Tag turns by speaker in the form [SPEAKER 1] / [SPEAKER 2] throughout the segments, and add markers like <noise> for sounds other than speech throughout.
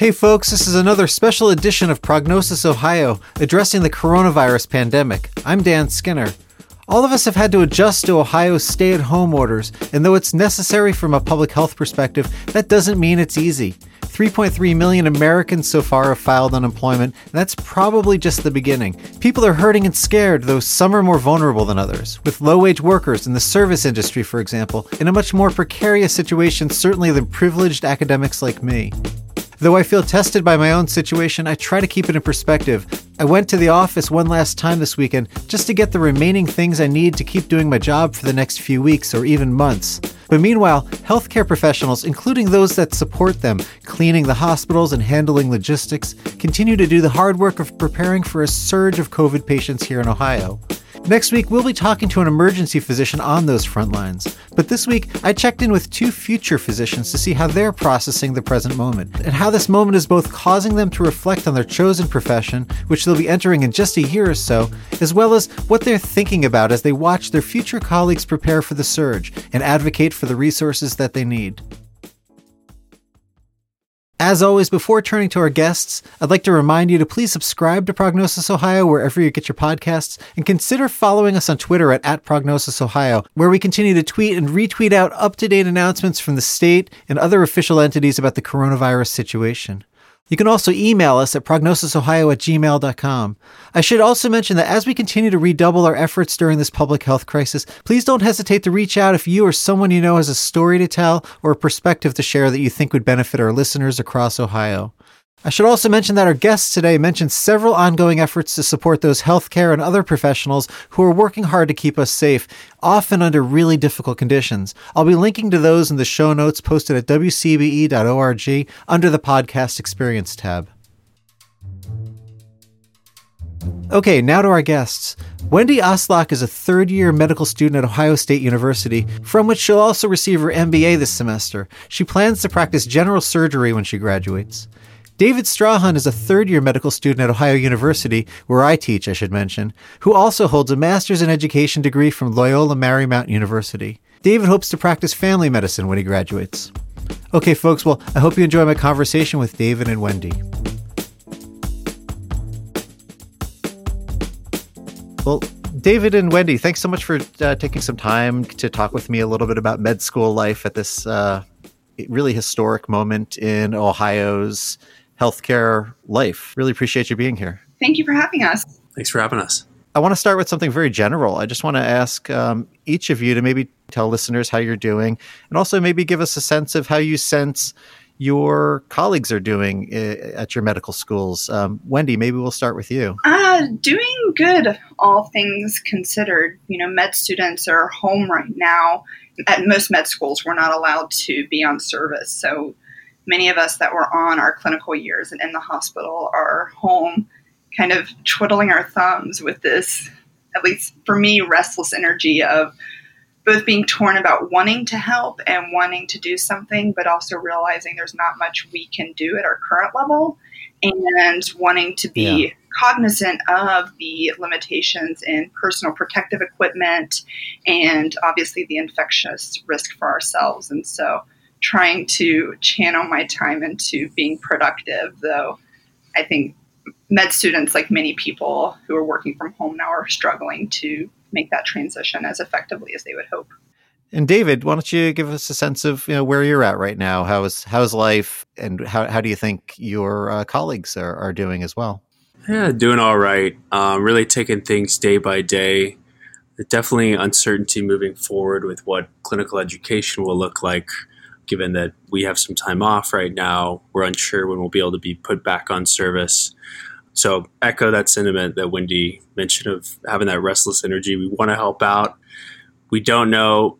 [SPEAKER 1] Hey, folks, this is another special edition of Prognosis Ohio addressing the coronavirus pandemic. I'm Dan Skinner. All of us have had to adjust to Ohio's stay at home orders, and though it's necessary from a public health perspective, that doesn't mean it's easy. 3.3 million Americans so far have filed unemployment, and that's probably just the beginning. People are hurting and scared, though some are more vulnerable than others, with low wage workers in the service industry, for example, in a much more precarious situation, certainly than privileged academics like me. Though I feel tested by my own situation, I try to keep it in perspective. I went to the office one last time this weekend just to get the remaining things I need to keep doing my job for the next few weeks or even months. But meanwhile, healthcare professionals, including those that support them, cleaning the hospitals and handling logistics, continue to do the hard work of preparing for a surge of COVID patients here in Ohio. Next week, we'll be talking to an emergency physician on those front lines. But this week, I checked in with two future physicians to see how they're processing the present moment, and how this moment is both causing them to reflect on their chosen profession, which they'll be entering in just a year or so, as well as what they're thinking about as they watch their future colleagues prepare for the surge and advocate for the resources that they need. As always, before turning to our guests, I'd like to remind you to please subscribe to Prognosis Ohio wherever you get your podcasts and consider following us on Twitter at, at Prognosis Ohio, where we continue to tweet and retweet out up to date announcements from the state and other official entities about the coronavirus situation. You can also email us at prognosisohio at gmail.com. I should also mention that as we continue to redouble our efforts during this public health crisis, please don't hesitate to reach out if you or someone you know has a story to tell or a perspective to share that you think would benefit our listeners across Ohio. I should also mention that our guests today mentioned several ongoing efforts to support those healthcare and other professionals who are working hard to keep us safe, often under really difficult conditions. I'll be linking to those in the show notes posted at wcbe.org under the podcast experience tab. Okay, now to our guests. Wendy Oslach is a third year medical student at Ohio State University, from which she'll also receive her MBA this semester. She plans to practice general surgery when she graduates. David Strahan is a third year medical student at Ohio University, where I teach, I should mention, who also holds a master's in education degree from Loyola Marymount University. David hopes to practice family medicine when he graduates. Okay, folks, well, I hope you enjoy my conversation with David and Wendy. Well, David and Wendy, thanks so much for uh, taking some time to talk with me a little bit about med school life at this uh, really historic moment in Ohio's healthcare life. Really appreciate you being here.
[SPEAKER 2] Thank you for having us.
[SPEAKER 3] Thanks for having us.
[SPEAKER 1] I want to start with something very general. I just want to ask um, each of you to maybe tell listeners how you're doing and also maybe give us a sense of how you sense your colleagues are doing uh, at your medical schools. Um, Wendy, maybe we'll start with you.
[SPEAKER 2] Uh, doing good, all things considered. You know, med students are home right now. At most med schools, we're not allowed to be on service. So many of us that were on our clinical years and in the hospital are home, kind of twiddling our thumbs with this, at least for me, restless energy of both being torn about wanting to help and wanting to do something, but also realizing there's not much we can do at our current level and wanting to be yeah. cognizant of the limitations in personal protective equipment and obviously the infectious risk for ourselves. And so trying to channel my time into being productive, though I think med students, like many people who are working from home now, are struggling to make that transition as effectively as they would hope.
[SPEAKER 1] And David, why don't you give us a sense of you know where you're at right now? How is how's life, and how how do you think your uh, colleagues are, are doing as well?
[SPEAKER 3] Yeah, doing all right. Um, really taking things day by day. Definitely uncertainty moving forward with what clinical education will look like given that we have some time off right now. We're unsure when we'll be able to be put back on service. So, echo that sentiment that Wendy mentioned of having that restless energy. We want to help out. We don't know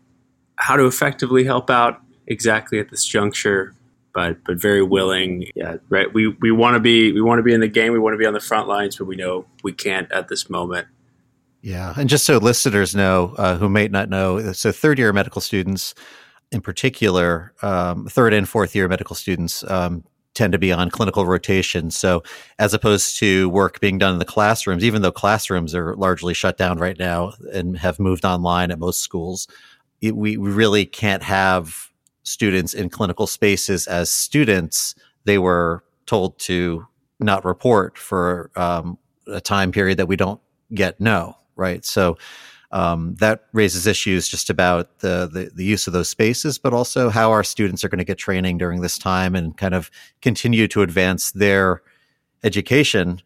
[SPEAKER 3] how to effectively help out exactly at this juncture, but but very willing. Yeah, right. We we want to be we want to be in the game. We want to be on the front lines, but we know we can't at this moment.
[SPEAKER 1] Yeah, and just so listeners know uh, who may not know, so third year medical students in particular, um, third and fourth year medical students um, tend to be on clinical rotation. So, as opposed to work being done in the classrooms, even though classrooms are largely shut down right now and have moved online at most schools, it, we really can't have students in clinical spaces as students. They were told to not report for um, a time period that we don't yet know, right? So um, that raises issues just about the, the, the use of those spaces, but also how our students are going to get training during this time and kind of continue to advance their education.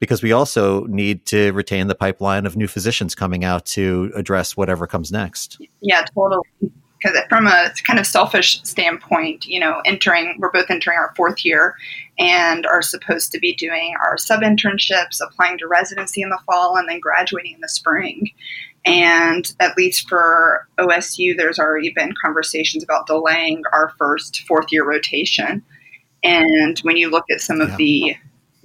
[SPEAKER 1] Because we also need to retain the pipeline of new physicians coming out to address whatever comes next.
[SPEAKER 2] Yeah, totally because from a kind of selfish standpoint, you know, entering, we're both entering our fourth year and are supposed to be doing our sub internships, applying to residency in the fall, and then graduating in the spring. And at least for OSU, there's already been conversations about delaying our first fourth year rotation. And when you look at some of yeah. the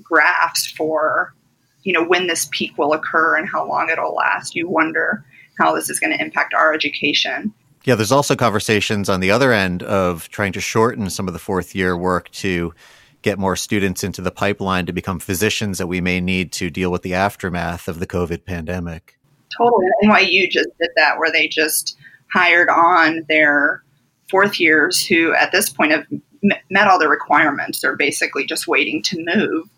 [SPEAKER 2] graphs for, you know, when this peak will occur and how long it'll last, you wonder how this is going to impact our education.
[SPEAKER 1] Yeah, there's also conversations on the other end of trying to shorten some of the fourth year work to get more students into the pipeline to become physicians that we may need to deal with the aftermath of the COVID pandemic.
[SPEAKER 2] Totally. NYU just did that where they just hired on their fourth years who at this point have met all the requirements. They're basically just waiting to move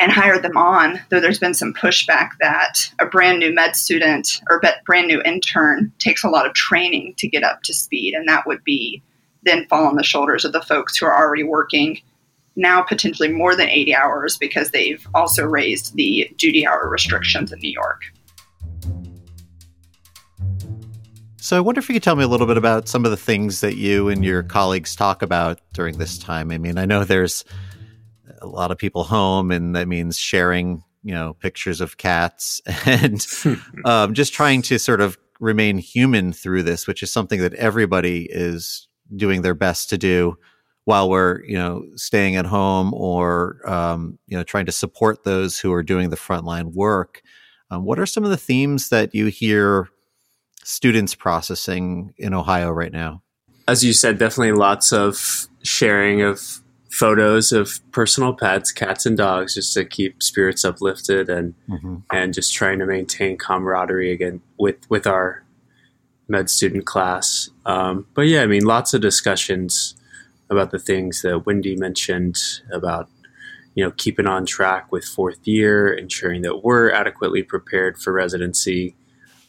[SPEAKER 2] and hired them on, though there's been some pushback that a brand new med student or brand new intern takes a lot of training to get up to speed, and that would be then fall on the shoulders of the folks who are already working now potentially more than 80 hours because they've also raised the duty hour restrictions in New York.
[SPEAKER 1] So I wonder if you could tell me a little bit about some of the things that you and your colleagues talk about during this time. I mean, I know there's a lot of people home, and that means sharing, you know, pictures of cats <laughs> and um, just trying to sort of remain human through this, which is something that everybody is doing their best to do while we're, you know, staying at home or, um, you know, trying to support those who are doing the frontline work. Um, what are some of the themes that you hear students processing in Ohio right now?
[SPEAKER 3] As you said, definitely lots of sharing of photos of personal pets, cats and dogs, just to keep spirits uplifted and mm-hmm. and just trying to maintain camaraderie again with with our med student class. Um, but yeah, I mean, lots of discussions about the things that Wendy mentioned about you know keeping on track with fourth year, ensuring that we're adequately prepared for residency.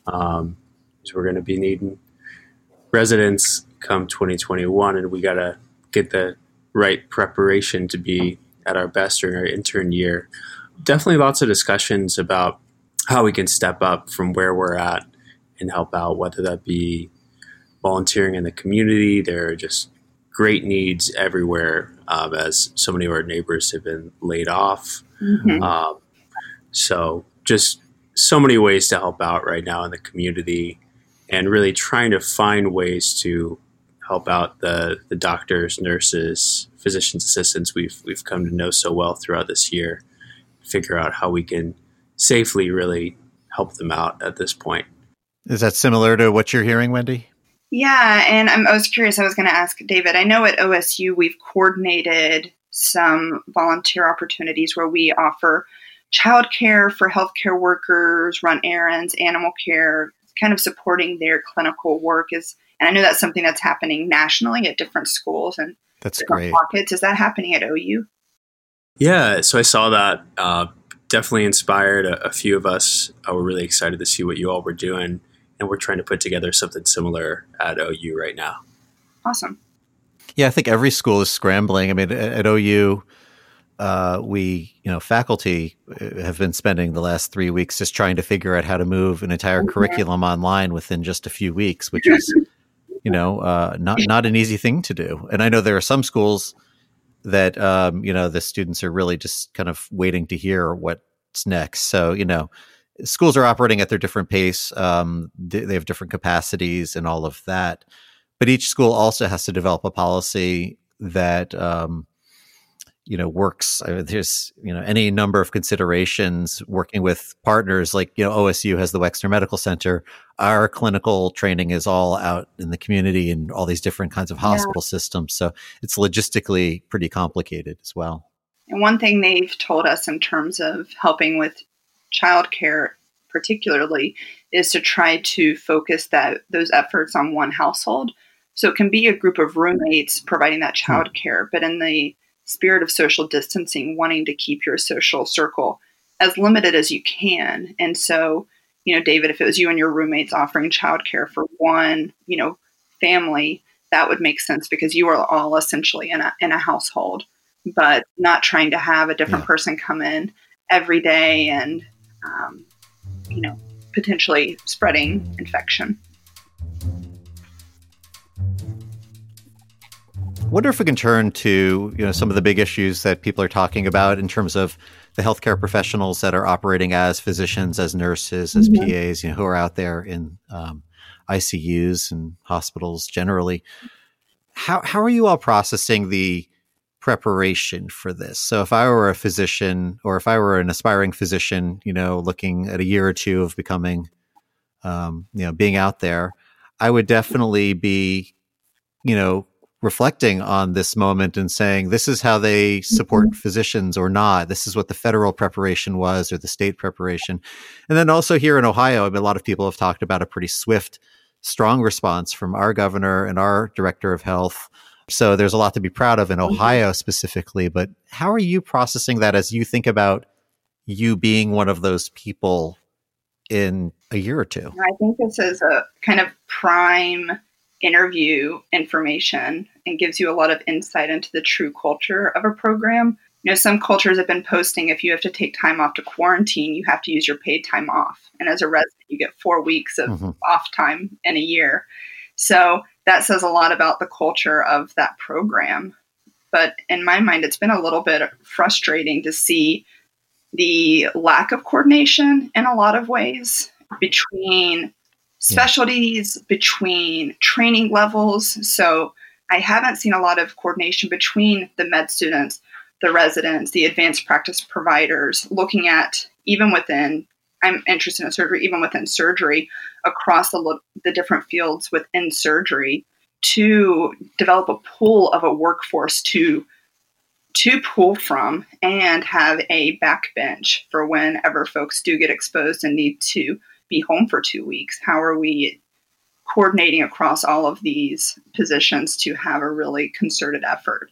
[SPEAKER 3] Um, we're going to be needing residents come 2021, and we got to get the right preparation to be at our best during our intern year. Definitely lots of discussions about how we can step up from where we're at and help out, whether that be volunteering in the community. There are just great needs everywhere um, as so many of our neighbors have been laid off. Mm-hmm. Um, so, just so many ways to help out right now in the community and really trying to find ways to help out the the doctors, nurses, physicians assistants we've we've come to know so well throughout this year. Figure out how we can safely really help them out at this point.
[SPEAKER 1] Is that similar to what you're hearing, Wendy?
[SPEAKER 2] Yeah, and I'm, I was curious. I was going to ask David. I know at OSU we've coordinated some volunteer opportunities where we offer childcare for healthcare workers, run errands, animal care, kind of supporting their clinical work. Is and I know that's something that's happening nationally at different schools and
[SPEAKER 1] that's different
[SPEAKER 2] great. pockets. Is that happening at OU?
[SPEAKER 3] Yeah, so I saw that. Uh, definitely inspired a, a, few of us. Uh, we're really excited to see what you all were doing, and we're trying to put together something similar at OU right now.
[SPEAKER 2] Awesome.
[SPEAKER 1] Yeah, I think every school is scrambling. I mean, at, at OU, uh, we, you know, faculty uh, have been spending the last three weeks just trying to figure out how to move an entire mm-hmm. curriculum online within just a few weeks, which is <laughs> you know, uh, not not an easy thing to do. And I know there are some schools that um, you know the students are really just kind of waiting to hear what's next. So you know, schools are operating at their different pace. Um, they, they have different capacities and all of that. But each school also has to develop a policy that um, you know works uh, there's you know any number of considerations working with partners like you know OSU has the Wexner Medical Center our clinical training is all out in the community and all these different kinds of hospital yeah. systems so it's logistically pretty complicated as well
[SPEAKER 2] and one thing they've told us in terms of helping with childcare particularly is to try to focus that those efforts on one household so it can be a group of roommates providing that hmm. childcare but in the spirit of social distancing, wanting to keep your social circle as limited as you can. And so, you know, David, if it was you and your roommates offering childcare for one, you know, family, that would make sense because you are all essentially in a in a household, but not trying to have a different yeah. person come in every day and, um, you know, potentially spreading infection.
[SPEAKER 1] Wonder if we can turn to you know some of the big issues that people are talking about in terms of the healthcare professionals that are operating as physicians, as nurses, as mm-hmm. PAs, you know, who are out there in um, ICUs and hospitals generally. How how are you all processing the preparation for this? So, if I were a physician, or if I were an aspiring physician, you know, looking at a year or two of becoming, um, you know, being out there, I would definitely be, you know, reflecting on this moment and saying this is how they support mm-hmm. physicians or not. This is what the federal preparation was or the state preparation. And then also here in ohio I mean, a lot of people have talked about a pretty swift strong response from our governor and our director of health. So there's a lot to be proud of in mm-hmm. ohio specifically but how are you processing that as you think about you being one of those people in a year or two?
[SPEAKER 2] I think this is a kind of prime interview information and gives you a lot of insight into the true culture of a program. You know, some cultures have been posting if you have to take time off to quarantine, you have to use your paid time off. And as a resident, you get four weeks of mm-hmm. off time in a year. So that says a lot about the culture of that program. But in my mind, it's been a little bit frustrating to see the lack of coordination in a lot of ways between specialties, yeah. between training levels. So I haven't seen a lot of coordination between the med students, the residents, the advanced practice providers, looking at even within, I'm interested in surgery, even within surgery, across the, the different fields within surgery to develop a pool of a workforce to to pull from and have a backbench for whenever folks do get exposed and need to be home for two weeks? How are we coordinating across all of these positions to have a really concerted effort?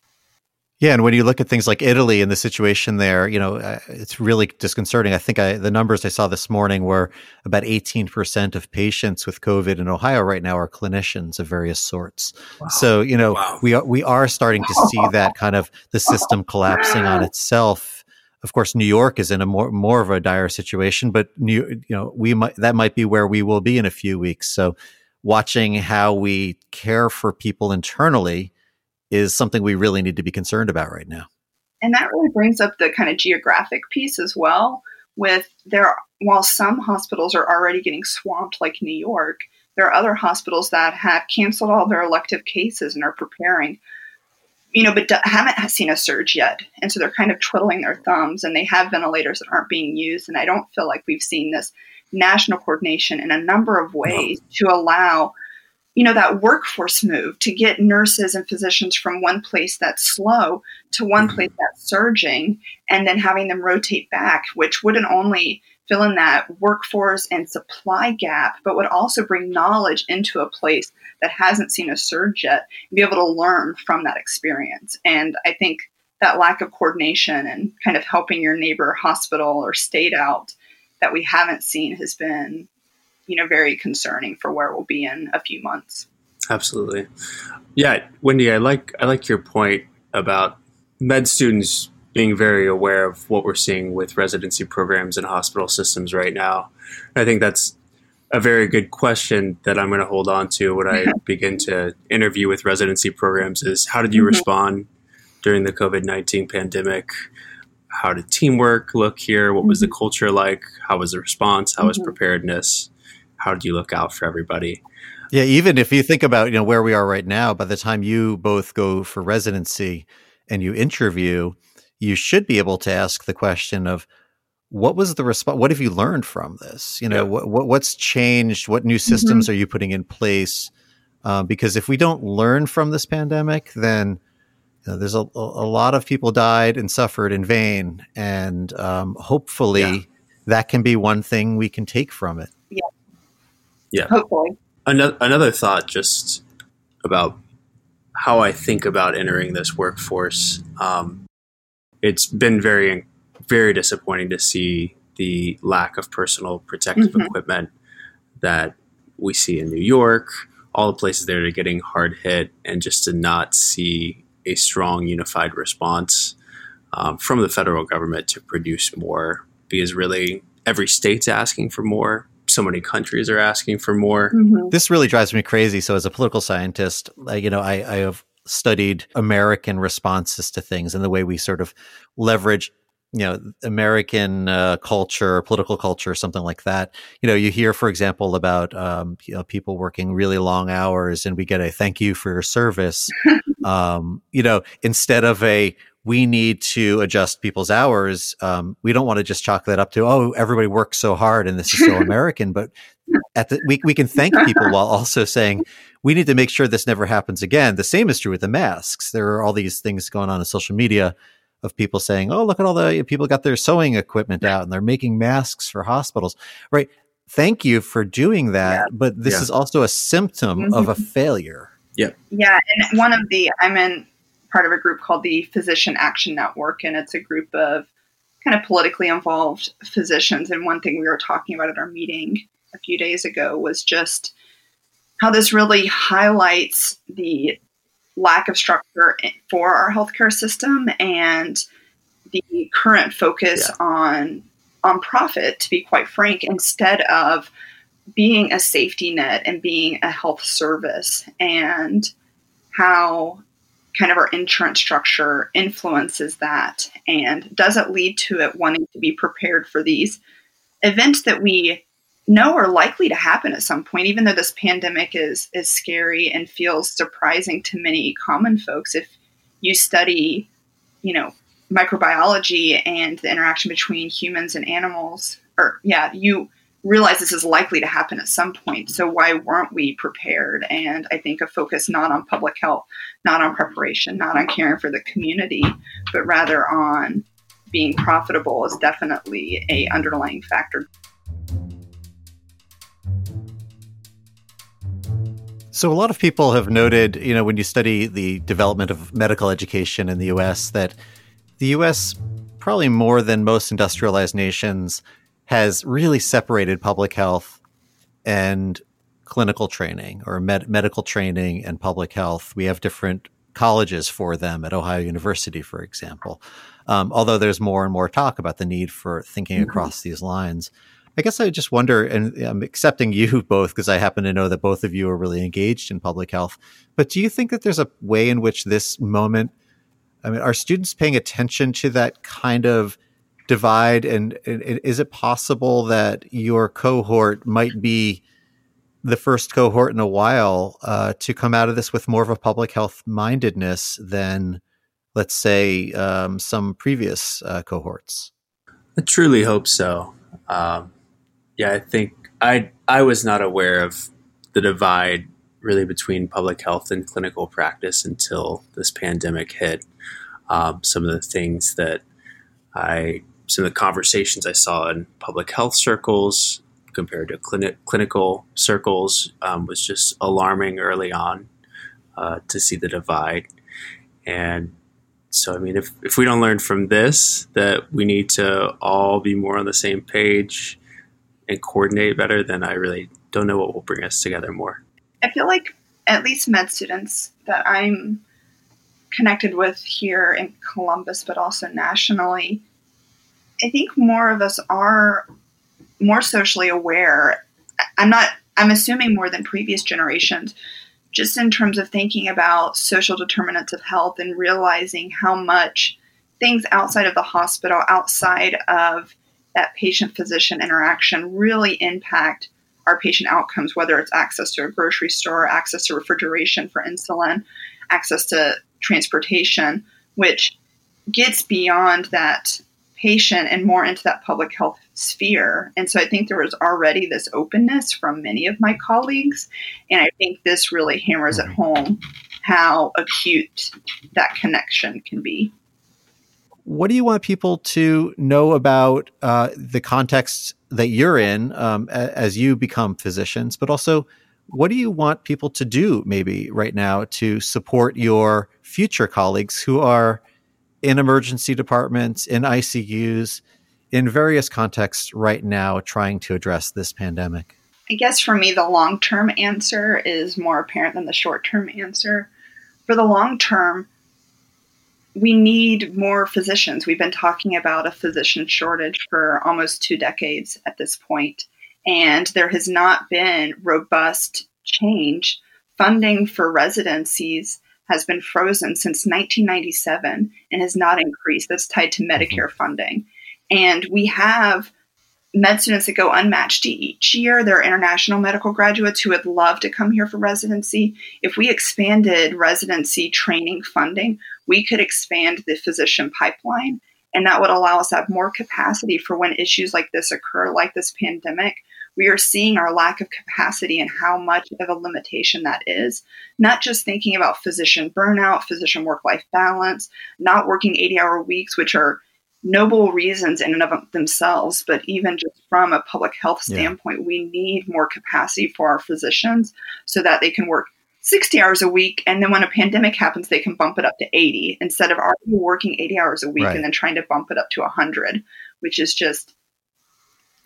[SPEAKER 1] Yeah, and when you look at things like Italy and the situation there, you know, uh, it's really disconcerting. I think I, the numbers I saw this morning were about 18% of patients with COVID in Ohio right now are clinicians of various sorts. Wow. So, you know, wow. we are, we are starting to see <laughs> that kind of the system collapsing on itself of course, New York is in a more more of a dire situation, but New, you know, we might that might be where we will be in a few weeks. So, watching how we care for people internally is something we really need to be concerned about right now.
[SPEAKER 2] And that really brings up the kind of geographic piece as well. With there, while some hospitals are already getting swamped, like New York, there are other hospitals that have canceled all their elective cases and are preparing you know, but haven't seen a surge yet. And so they're kind of twiddling their thumbs and they have ventilators that aren't being used. And I don't feel like we've seen this national coordination in a number of ways no. to allow, you know, that workforce move to get nurses and physicians from one place that's slow to one mm-hmm. place that's surging and then having them rotate back, which wouldn't only fill in that workforce and supply gap, but would also bring knowledge into a place that hasn't seen a surge yet and be able to learn from that experience. And I think that lack of coordination and kind of helping your neighbor hospital or state out that we haven't seen has been, you know, very concerning for where we'll be in a few months.
[SPEAKER 3] Absolutely. Yeah, Wendy, I like I like your point about med students being very aware of what we're seeing with residency programs and hospital systems right now. I think that's a very good question that I'm going to hold on to when I <laughs> begin to interview with residency programs is how did you mm-hmm. respond during the COVID 19 pandemic? How did teamwork look here? What was the mm-hmm. culture like? How was the response? How was mm-hmm. preparedness? How did you look out for everybody?
[SPEAKER 1] Yeah, even if you think about you know where we are right now, by the time you both go for residency and you interview, you should be able to ask the question of what was the response what have you learned from this you know yeah. what, what, what's changed what new systems mm-hmm. are you putting in place um, because if we don't learn from this pandemic then you know, there's a, a lot of people died and suffered in vain and um, hopefully yeah. that can be one thing we can take from it
[SPEAKER 2] yeah
[SPEAKER 3] yeah
[SPEAKER 2] hopefully
[SPEAKER 3] another, another thought just about how I think about entering this workforce. Um, it's been very, very disappointing to see the lack of personal protective mm-hmm. equipment that we see in New York, all the places that are getting hard hit, and just to not see a strong, unified response um, from the federal government to produce more because really every state's asking for more. So many countries are asking for more.
[SPEAKER 1] Mm-hmm. This really drives me crazy. So, as a political scientist, you know, I, I have studied American responses to things and the way we sort of leverage you know American uh, culture, political culture, something like that. You know, you hear, for example, about um, you know people working really long hours, and we get a thank you for your service. <laughs> um, you know, instead of a we need to adjust people's hours. Um, we don't want to just chalk that up to oh everybody works so hard and this is so <laughs> American, but at the we we can thank people <laughs> while also saying we need to make sure this never happens again. The same is true with the masks. There are all these things going on in social media of people saying, "Oh, look at all the people got their sewing equipment out and they're making masks for hospitals." Right? Thank you for doing that, yeah. but this yeah. is also a symptom mm-hmm. of a failure.
[SPEAKER 3] Yeah.
[SPEAKER 2] Yeah, and one of the I'm in part of a group called the Physician Action Network and it's a group of kind of politically involved physicians and one thing we were talking about at our meeting a few days ago was just how this really highlights the lack of structure for our healthcare system and the current focus yeah. on on profit to be quite frank instead of being a safety net and being a health service and how kind of our insurance structure influences that and does it lead to it wanting to be prepared for these events that we know are likely to happen at some point, even though this pandemic is is scary and feels surprising to many common folks. If you study, you know, microbiology and the interaction between humans and animals, or yeah, you realize this is likely to happen at some point. So why weren't we prepared? And I think a focus not on public health, not on preparation, not on caring for the community, but rather on being profitable is definitely a underlying factor.
[SPEAKER 1] So, a lot of people have noted, you know, when you study the development of medical education in the US, that the US, probably more than most industrialized nations, has really separated public health and clinical training or med- medical training and public health. We have different colleges for them at Ohio University, for example. Um, although there's more and more talk about the need for thinking mm-hmm. across these lines. I guess I just wonder, and I'm accepting <laughs> you both because I happen to know that both of you are really engaged in public health. But do you think that there's a way in which this moment, I mean, are students paying attention to that kind of divide? And, and is it possible that your cohort might be the first cohort in a while uh, to come out of this with more of a public health mindedness than, let's say, um, some previous uh, cohorts?
[SPEAKER 3] I truly hope so. Um, yeah, I think I I was not aware of the divide really between public health and clinical practice until this pandemic hit. Um, some of the things that I, some of the conversations I saw in public health circles compared to clinic, clinical circles um, was just alarming early on uh, to see the divide. And so, I mean, if, if we don't learn from this that we need to all be more on the same page and coordinate better, then I really don't know what will bring us together more.
[SPEAKER 2] I feel like at least med students that I'm connected with here in Columbus, but also nationally, I think more of us are more socially aware. I'm not, I'm assuming more than previous generations, just in terms of thinking about social determinants of health and realizing how much things outside of the hospital, outside of that patient physician interaction really impact our patient outcomes, whether it's access to a grocery store, access to refrigeration for insulin, access to transportation, which gets beyond that patient and more into that public health sphere. And so I think there was already this openness from many of my colleagues. And I think this really hammers at home how acute that connection can be
[SPEAKER 1] what do you want people to know about uh, the context that you're in um, as you become physicians, but also what do you want people to do maybe right now to support your future colleagues who are in emergency departments, in ICUs, in various contexts right now trying to address this pandemic?
[SPEAKER 2] I guess for me, the long term answer is more apparent than the short term answer. For the long term, we need more physicians. We've been talking about a physician shortage for almost two decades at this point, and there has not been robust change. Funding for residencies has been frozen since 1997 and has not increased. That's tied to Medicare mm-hmm. funding. And we have med students that go unmatched each year. There are international medical graduates who would love to come here for residency. If we expanded residency training funding, we could expand the physician pipeline. And that would allow us to have more capacity for when issues like this occur, like this pandemic. We are seeing our lack of capacity and how much of a limitation that is. Not just thinking about physician burnout, physician work life balance, not working 80 hour weeks, which are noble reasons in and of themselves, but even just from a public health standpoint, yeah. we need more capacity for our physicians so that they can work 60 hours a week. And then when a pandemic happens, they can bump it up to 80 instead of already working 80 hours a week right. and then trying to bump it up to 100, which is just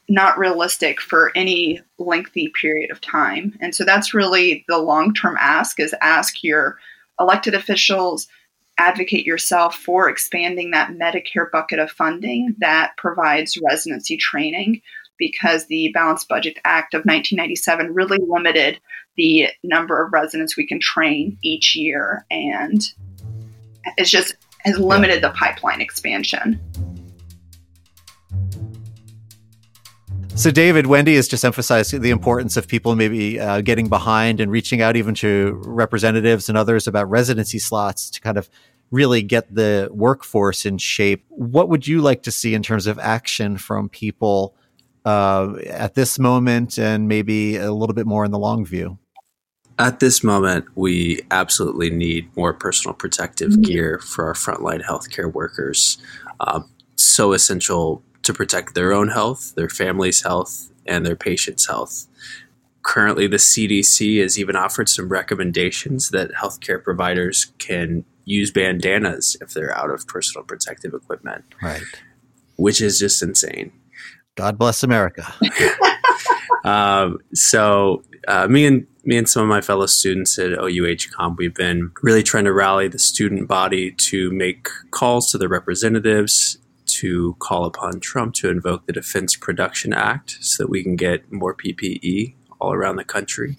[SPEAKER 2] not realistic for any lengthy period of time. And so that's really the long term ask is ask your elected officials, advocate yourself for expanding that Medicare bucket of funding that provides residency training because the Balanced Budget Act of 1997 really limited the number of residents we can train each year and it's just has limited the pipeline expansion.
[SPEAKER 1] So, David, Wendy has just emphasized the importance of people maybe uh, getting behind and reaching out even to representatives and others about residency slots to kind of really get the workforce in shape. What would you like to see in terms of action from people uh, at this moment and maybe a little bit more in the long view?
[SPEAKER 3] At this moment, we absolutely need more personal protective mm-hmm. gear for our frontline healthcare workers. Uh, so essential to protect their own health, their family's health, and their patients' health. Currently, the CDC has even offered some recommendations that healthcare providers can use bandanas if they're out of personal protective equipment.
[SPEAKER 1] Right.
[SPEAKER 3] Which is just insane.
[SPEAKER 1] God bless America. <laughs>
[SPEAKER 3] um, so, uh, me and me and some of my fellow students at OU-HCOM, we've been really trying to rally the student body to make calls to their representatives to call upon Trump to invoke the Defense Production Act so that we can get more PPE all around the country.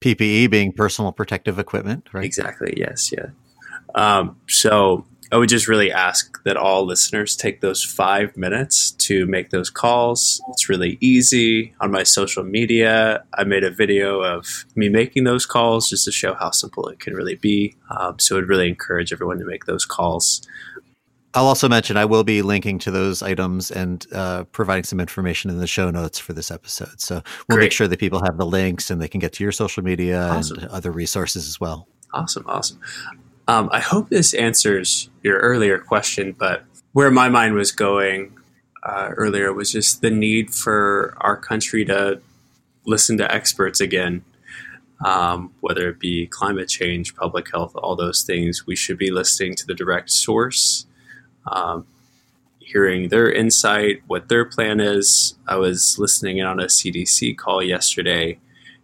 [SPEAKER 1] PPE being personal protective equipment, right?
[SPEAKER 3] Exactly. Yes. Yeah. Um, so I would just really ask that all listeners take those five minutes to make those calls. It's really easy. On my social media, I made a video of me making those calls just to show how simple it can really be. Um, so I'd really encourage everyone to make those calls.
[SPEAKER 1] I'll also mention I will be linking to those items and uh, providing some information in the show notes for this episode. So we'll Great. make sure that people have the links and they can get to your social media awesome. and other resources as well.
[SPEAKER 3] Awesome, awesome. Um, I hope this answers your earlier question, but where my mind was going uh, earlier was just the need for our country to listen to experts again. Um, whether it be climate change, public health, all those things, we should be listening to the direct source um, hearing their insight, what their plan is. I was listening in on a CDC call yesterday,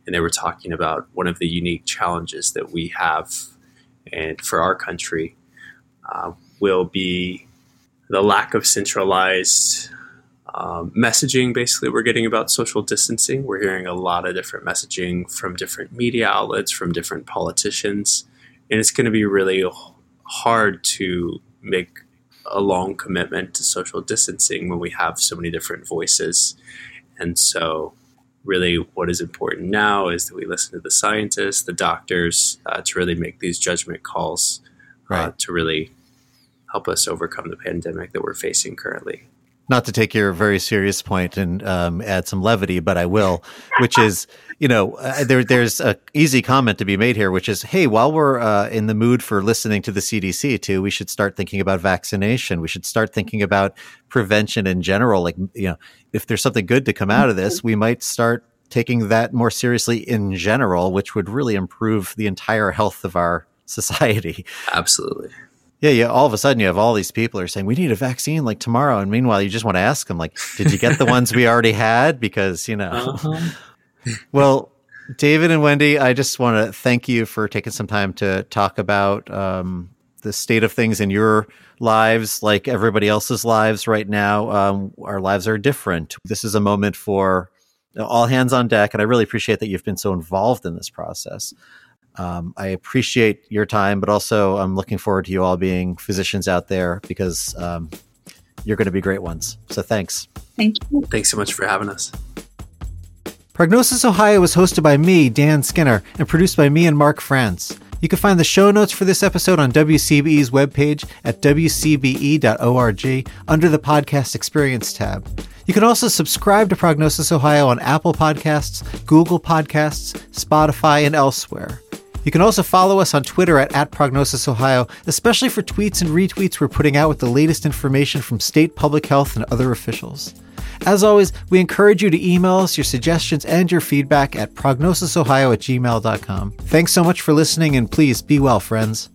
[SPEAKER 3] and they were talking about one of the unique challenges that we have and for our country uh, will be the lack of centralized um, messaging basically we're getting about social distancing we're hearing a lot of different messaging from different media outlets from different politicians and it's going to be really hard to make a long commitment to social distancing when we have so many different voices. And so, really, what is important now is that we listen to the scientists, the doctors, uh, to really make these judgment calls uh, to really help us overcome the pandemic that we're facing currently
[SPEAKER 1] not to take your very serious point and um, add some levity, but I will, which is, <laughs> you know, uh, there, there's a easy comment to be made here, which is, hey, while we're uh, in the mood for listening to the CDC too, we should start thinking about vaccination. We should start thinking about prevention in general. Like, you know, if there's something good to come out of this, we might start taking that more seriously in general, which would really improve the entire health of our society.
[SPEAKER 3] Absolutely.
[SPEAKER 1] Yeah, yeah. All of a sudden, you have all these people are saying we need a vaccine like tomorrow, and meanwhile, you just want to ask them like, "Did you get the ones we already had?" Because you know. Uh-huh. <laughs> well, David and Wendy, I just want to thank you for taking some time to talk about um, the state of things in your lives, like everybody else's lives right now. Um, our lives are different. This is a moment for all hands on deck, and I really appreciate that you've been so involved in this process. Um, I appreciate your time, but also I'm looking forward to you all being physicians out there because um, you're going to be great ones. So thanks.
[SPEAKER 2] Thank you.
[SPEAKER 3] Thanks so much for having us.
[SPEAKER 1] Prognosis Ohio was hosted by me, Dan Skinner, and produced by me and Mark France. You can find the show notes for this episode on WCBE's webpage at wcbe.org under the Podcast Experience tab. You can also subscribe to Prognosis Ohio on Apple Podcasts, Google Podcasts, Spotify, and elsewhere. You can also follow us on Twitter at, at Prognosis Ohio, especially for tweets and retweets we're putting out with the latest information from state public health and other officials. As always, we encourage you to email us your suggestions and your feedback at prognosisohio at gmail.com. Thanks so much for listening, and please be well, friends.